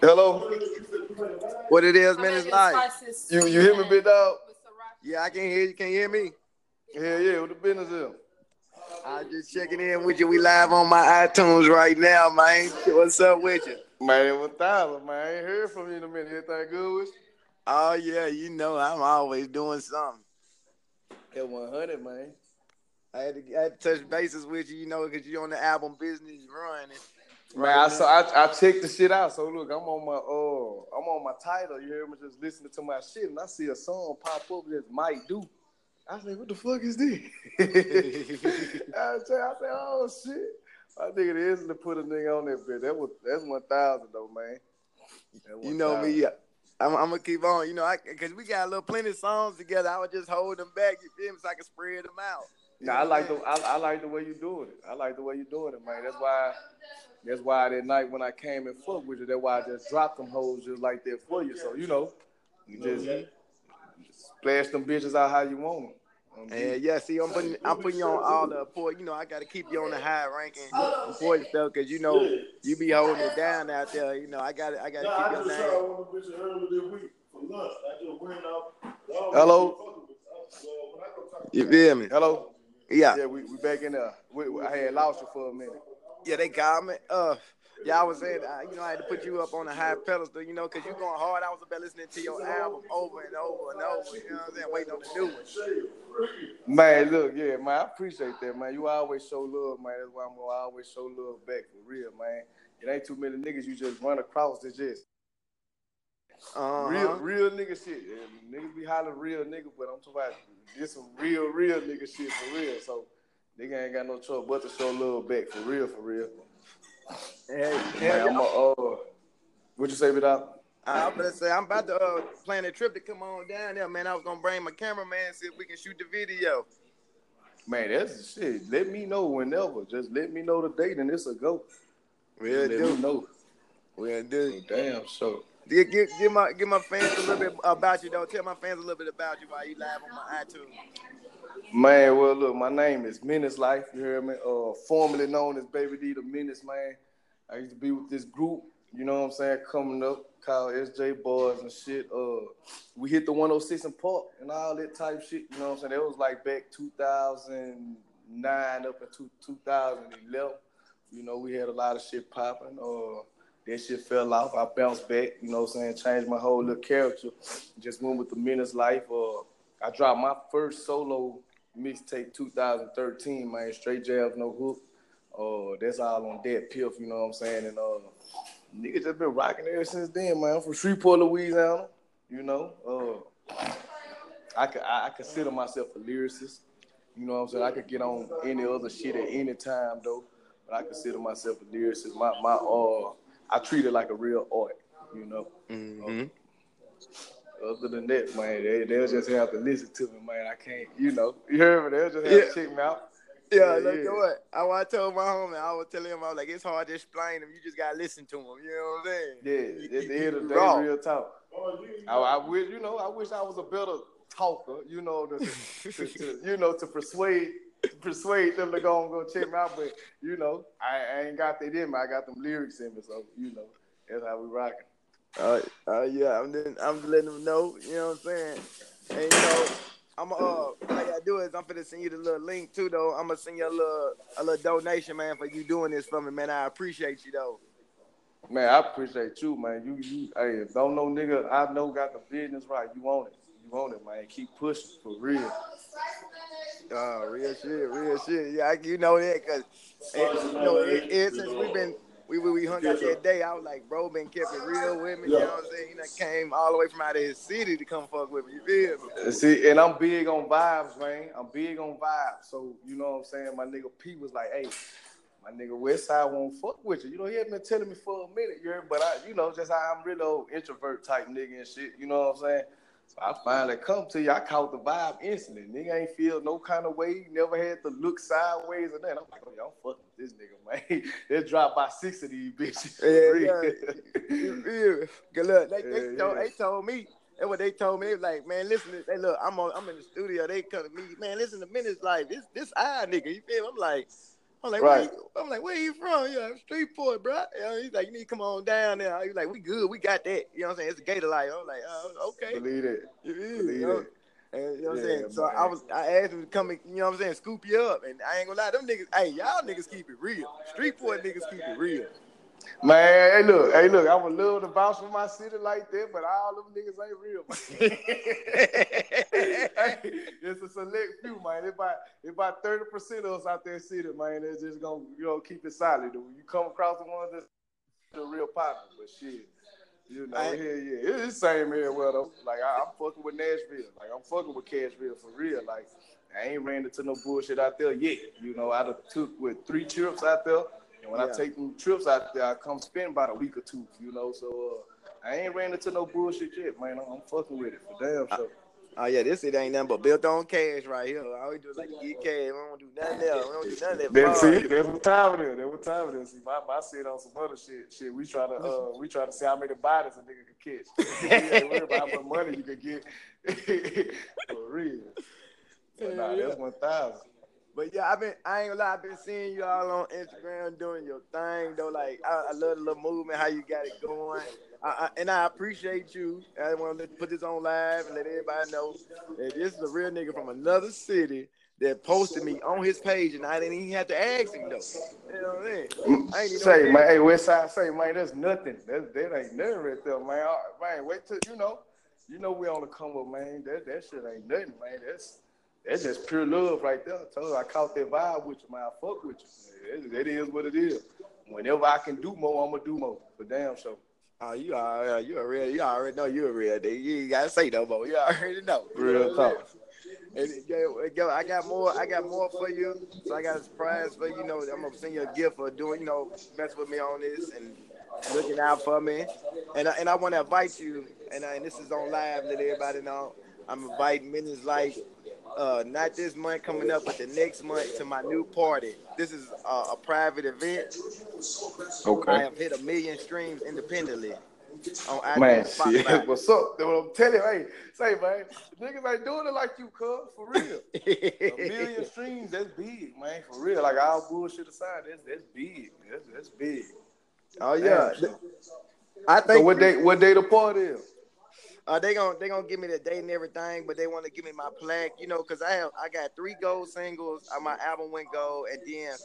Hello. What it is, man, it's live. You you hear me, big dog? Yeah, I can hear you. Can you hear me? Yeah, yeah. What the business is? I just checking in with you. We live on my iTunes right now, man. What's up with you? Man, one thousand, man. I ain't heard from you in a minute. Everything good with you? Oh yeah, you know I'm always doing something. At one hundred, man. I had, to, I had to touch bases with you, you know, because you're on the album business running. Man, I saw I, I checked the shit out. So look, I'm on my uh I'm on my Tidal. You hear me just listening to my shit, and I see a song pop up that might do. I say, what the fuck is this? I say, I say, oh shit. I think it is to put a nigga on that bit. That was that's one thousand though, man. You know me. I'm, I'm, gonna keep on, you know, I cause we got a little plenty of songs together. I would just hold them back, you feel me, so I can spread them out. You nah, I like the I, I, like the way you doing it. I like the way you doing it, man. That's why that's why that night when I came and fuck with you, that's why I just dropped them hoes just like that for you. So you know, you just, just splash them bitches out how you want them. And yeah, see, I'm putting I'm putting you on all the important. You know, I got to keep you on the high ranking important stuff because you know you be holding it down out there. You know, I got I got to keep your name. Hello. You feel me? Hello. Yeah. Yeah, we, we back in there. We, we, I had lost you for a minute. Yeah, they got me. Uh, yeah, I was saying, uh, you know, I had to put you up on a high pedestal, you know, because you're going hard. I was about listening to your album over and over and over, you know what I'm saying, waiting on the new one. Man, look, yeah, man, I appreciate that, man. You always show love, man. That's why I'm going to always show love back for real, man. It ain't too many niggas you just run across that just uh-huh. real, real nigga shit. Yeah, niggas be hollering real nigga, but I'm talking about this some real, real nigga shit for real. So nigga ain't got no choice but to show love back for real, for real. Hey, man, I'm a, uh, what you say, about? I'm gonna say I'm about to uh, plan a trip to come on down there, man. I was gonna bring my cameraman see if we can shoot the video. Man, that's shit. Let me know whenever. Just let me know the date and it's a go. We'll let do. me know. We'll do. Damn, so. Give, give, give my give my fans a little bit about you though. Tell my fans a little bit about you while you live on my iTunes. Man, well look, my name is Menace Life. You hear me? Uh, formerly known as Baby D the Menace, man. I used to be with this group. You know what I'm saying? Coming up, called SJ Boys and shit. Uh, we hit the 106 and Park and all that type shit. You know what I'm saying? That was like back 2009 up into 2011. You know, we had a lot of shit popping. Uh that shit fell off. I bounced back, you know what I'm saying? Changed my whole little character. Just went with the Menace life. Uh, I dropped my first solo mixtape 2013, man. Straight jabs, no hook. Uh, that's all on that piff, you know what I'm saying? And uh, niggas just been rocking ever since then, man. I'm from Shreveport, Louisiana, you know. Uh, I, could, I, I consider myself a lyricist. You know what I'm saying? I could get on any other shit at any time, though. But I consider myself a lyricist. My, my, uh, I treat it like a real art, you know. Mm-hmm. Other than that, man, they, they'll just have to listen to me, man. I can't, you know. You hear me? They'll just have yeah. to check me out. Yeah, yeah look yeah. what I, I told my homie, I was telling him, I was like, it's hard to explain him. You just gotta listen to him. You know what I'm saying? Yeah, at the end of the day, real talk. I, I wish, you know, I wish I was a better talker. You know, to, to, to you know, to persuade persuade them to go and go check me out. But you know, I, I ain't got that in me. I got them lyrics in me, so you know, that's how we rocking. Uh, uh, yeah, I'm then I'm letting them know. You know what I'm saying? And you know, I'm uh, all I gotta do is I'm gonna send you the little link too, though. I'm gonna send you a little a little donation, man, for you doing this for me, man. I appreciate you though. Man, I appreciate you, man. You you hey, don't know nigga, I know got the business right. You want it. You want it, man. Keep pushing for real. Oh, real shit, real shit. Yeah, you know that because you know it, it, since we've been we we hung out that day, I was like, bro, been kept it real with me. You know what I'm saying? He done came all the way from out of his city to come fuck with me. You feel me? Uh, see, and I'm big on vibes, man. I'm big on vibes. So you know what I'm saying? My nigga P was like, hey. My nigga Westside won't fuck with you. You know, he had been telling me for a minute, you heard, but I, you know, just how I'm real old introvert type nigga and shit. You know what I'm saying? So I finally come to you. I caught the vibe instantly. Nigga ain't feel no kind of way. Never had to look sideways or nothing. I'm like, oh, y'all fucking with this nigga, man. they dropped by six of these bitches. Yeah, yeah. Good luck. They, they, yeah, told, yeah. they told me. That's what they told me. They was like, man, listen, to, they look, I'm on, I'm in the studio. They come to me, man, listen to Menace like this, this eye nigga. You feel? Me? I'm like, I'm like, right. I'm like, where you from? Yeah, Shreveport, bro. You know, he's like, you need to come on down there. He's like, we good, we got that. You know what I'm saying? It's a gator light. I'm like, oh, okay. Believe it. Believe you know? it. And, you know what I'm saying? So I was, I asked him to come, and, you know what I'm saying, scoop you up. And I ain't gonna lie, them niggas, hey, y'all niggas keep it real. Shreveport niggas keep it real. Man, hey look, hey look, I'm a little to bounce from my city like that, but all them niggas ain't real. hey, it's a select few, man. If about if about thirty percent of us out there city, man, they're just gonna you know keep it solid. When you come across the ones that's the real popular, but shit. You know, I, yeah, yeah, it's the same here. Well, though, like I, am fucking with Nashville, like I'm fucking with Cashville for real. Like I ain't ran into no bullshit out there yet. You know, I done took with three trips out there. And when yeah. I take them trips out there, I come spend about a week or two, you know. So uh, I ain't ran into no bullshit yet, man. I'm, I'm fucking with it for damn sure. Oh yeah, this it ain't nothing but built on cash right here. All we do is like get cash. We don't do nothing else. We don't do nothing else. Then see, that's what time it is. That's what time it is. See, my, my shit on some other shit. Shit, we try to uh, we try to see how many bodies a nigga can catch. we ain't worried about how much money you can get. For real. So, nah, that's one thousand. But yeah, I've been I ain't gonna lie, I've been seeing you all on Instagram doing your thing though. Like I, I love the little movement, how you got it going. I, I, and I appreciate you. I want to put this on live and let everybody know that this is a real nigga from another city that posted me on his page, and I didn't even have to ask him though. You know what I mean? I ain't say, man, hey, Westside, say, man, that's nothing. That that ain't nothing right there, man. Man, wait till you know, you know we on the come up, man. That that shit ain't nothing, man. That's that's just pure love right there. I told you, I caught that vibe with you, man. I fuck with you. It, it is what it is. Whenever I can do more, I'm gonna do more. But damn so. Oh, you are you a real you already know you a real nigga. You ain't gotta say no more. You already know. Real talk. And yo, I got more. I got more for you. So I got a surprise for you. you know, I'm gonna send you a gift for doing, you know, mess with me on this and looking out for me. And I, and I want to invite you. And, I, and this is on live. Let everybody know. I'm inviting Menace Life uh, not this month coming up, but the next month to my new party. This is uh, a private event. Okay. I have hit a million streams independently. On man, shit. What's up? What I'm telling you, hey, say, man, niggas ain't doing it like you, cuz, for real. a million streams, that's big, man, for real. Like, all bullshit aside, that's, that's big. That's, that's big. Oh, yeah. Damn, I think. So what day, what day the party is? Uh, they gonna they gonna give me the date and everything, but they want to give me my plaque, you know, cause I have I got three gold singles. Uh, my album went gold, and then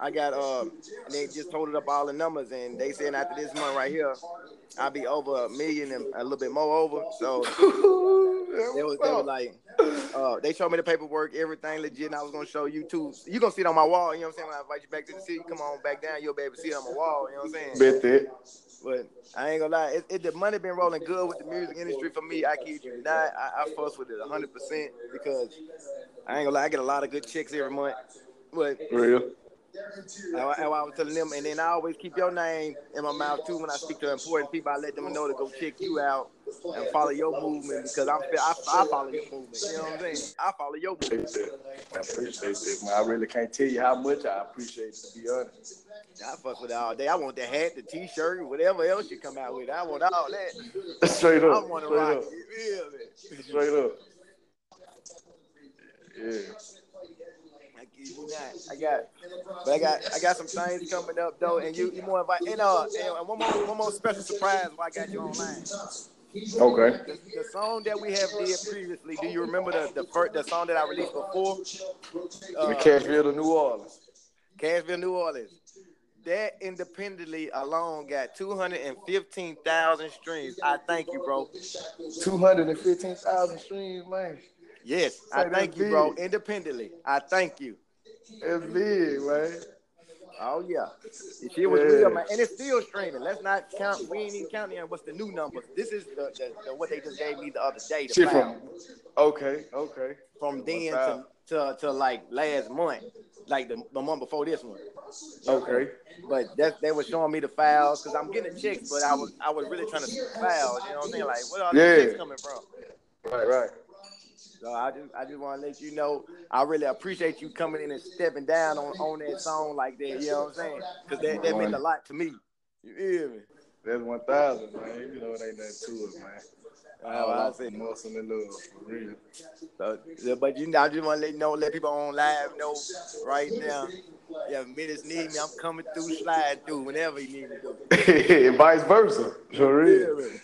I got uh, they just totaled up all the numbers, and they said after this month right here, I'll be over a million and a little bit more over. So they was they was like, uh, they showed me the paperwork, everything legit. And I was gonna show you too. You gonna see it on my wall. You know what I'm saying? When I invite you back to the city, come on back down. You'll be able to see it on my wall. You know what I'm saying? Bet that. But I ain't gonna lie, it, it, the money been rolling good with the music industry for me. I keep you not. I, I fuss with it 100 percent because I ain't gonna lie, I get a lot of good checks every month. But real. I, I, I was telling them, and then I always keep your name in my mouth too when I speak to important people. I let them know to go check you out and follow your movement because I'm I, I follow your movement. You know what I'm saying? I follow your movement. I appreciate that, man. I really can't tell you how much I appreciate it, to be honest. I fuck with it all day. I want the hat, the t-shirt, whatever else you come out with. I want all that. Straight up. I want to rock up. it. Straight up. Yeah. I got, but I got, I got some things coming up though, and you, you more invite, and uh, and one more, one more special surprise while I got you online. Okay. The, the, song that we have did previously, do you remember the the first, the song that I released before? Uh, Cashville to New Orleans. Cashville, New Orleans that independently alone got 215,000 streams. I thank you, bro. 215,000 streams, man. Yes, Say I thank you, big. bro. Independently, I thank you. It's big, man. Oh yeah, the shit was yeah. real, man, and it's still streaming. Let's not count. We ain't even counting on what's the new numbers. This is the, the, the what they just gave me the other day. The from, okay, okay. From then to, to to like last month, like the, the month before this one. Okay. But that they were showing me the files because I'm getting checks, but I was I was really trying to files. You know what I'm saying? Like, where are yeah. checks coming from? Right, right. So I just I just want to let you know I really appreciate you coming in and stepping down on, on that song like that. You know what I'm saying? Because that, that meant a lot to me. You hear me? That's one thousand, man. You know it ain't nothing to it, man. Oh, well, I see. muscle and love for real. So, yeah, but you know, I just want to let you know, let people on live know right now. Yeah, minutes need me. I'm coming through, slide through whenever you need me to. Vice versa, for real. Yeah,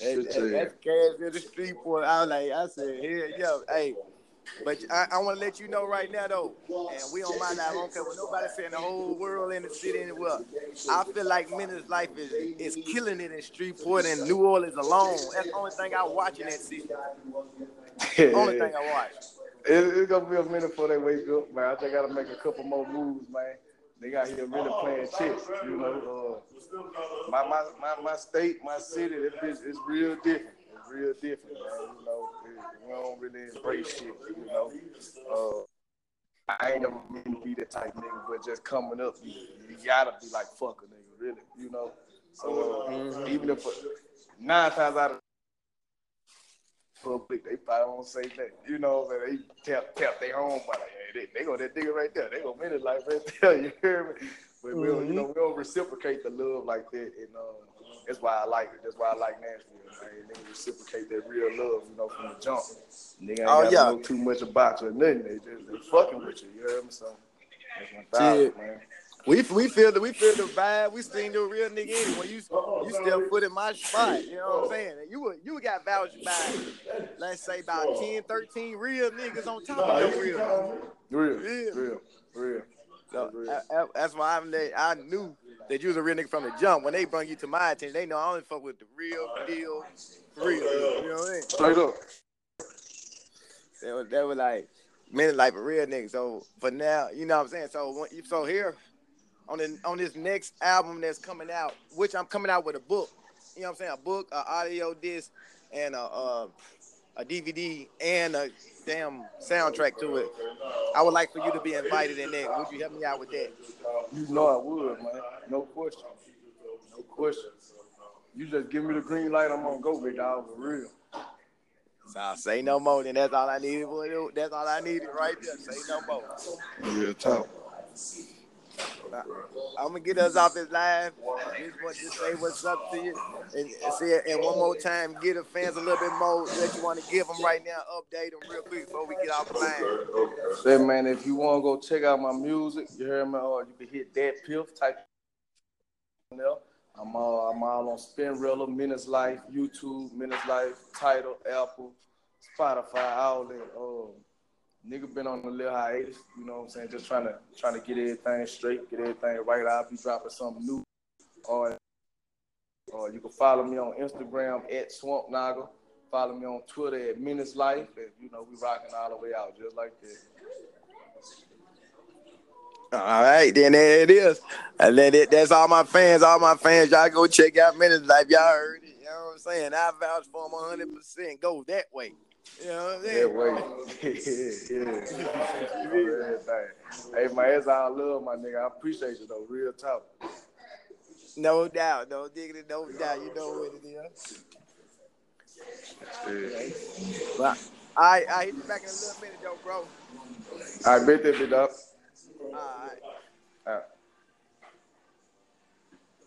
that, that, that's cash in the street boy. I was like, I said, here, yo, hey. But I, I want to let you know right now, though, and we on my life. I don't care what nobody saying the whole world, in the city, anywhere. I feel like Menace Life is is killing it in Shreveport and New Orleans alone. That's the only thing I watch in that city. only thing I watch. It, it's gonna be a minute before they wake up, man. I think I gotta make a couple more moves, man. They got here really playing chess, you know. Uh, my, my my my state, my city, it, it's, it's real different. It's real different, man. You know, it, we don't really embrace shit, you know. Uh, I ain't never mean to be that type nigga, but just coming up, you, you gotta be like fuck a nigga, really, you know. So uh, mm-hmm. even if nine times out of public, they probably won't say that. You know, that they tap tap their like, hey, they, they go that nigga right there. They go minute like right there. You hear me? But we don't, you know, we don't reciprocate the love like that, and um, that's why I like it. That's why I like Nashville. Man. Nigga reciprocate that real love, you know, from the jump. Nigga ain't oh, got yeah. know too much about you or nothing. They just they fucking with you. You hear me? So that's my thousand, man. We we feel the we feel the vibe. We seen your real nigga anyway. You you still put in my spot. You know what I'm saying? You you got vouched by let's say about 10, 13 real niggas on top of your real. Real, real, real, real. So I, I, that's why I'm I knew that you was a real nigga from the jump. When they bring you to my attention, they know I only fuck with the real deal, real. You know what I mean? Straight up. They were, they were like, men like a real nigga. So for now, you know what I'm saying. So when, so here on the on this next album that's coming out, which I'm coming out with a book. You know what I'm saying? A book, an audio disc, and a, a, a DVD and a damn soundtrack to it. I would like for you to be invited in there. Would you help me out with that? You know I would, man. No question. No question. You just give me the green light, I'm gonna go, big dog, for real. So I'll say no more, then that's all I needed. That's all I needed right there. Say no more. Real talk. I'm gonna get us off this live. Just want to say what's up to you, and, it, and one more time, get the fans a little bit more that you want to give them right now. Update them real quick before we get off the line. Say, man, if you want to go check out my music, you hear me, or you can hit that piff type. I'm all I'm all on Spinrilla, Menace Life, YouTube, Menace Life, Tidal, Apple, Spotify, all that. Um, nigga been on a little hiatus, you know what I'm saying? Just trying to trying to get everything straight, get everything right. I'll be dropping something new. Or or uh, you can follow me on Instagram at Swamp Naga. Follow me on Twitter at Menace Life. And you know, we rocking all the way out just like that. All right, then there it is. And then it, that's all my fans, all my fans. Y'all go check out Menace Life. Y'all heard it. You know what I'm saying? I vouch for them 100%. Go that way. You know what I'm saying? Yeah, wait. yeah, Hey, man, it's all love, my nigga. I appreciate you, though. Real talk. No doubt. No diggity, no doubt. You know what it is. Yeah. Well, I, I hit you back in a little minute, though, bro. I bet that bit up. All right.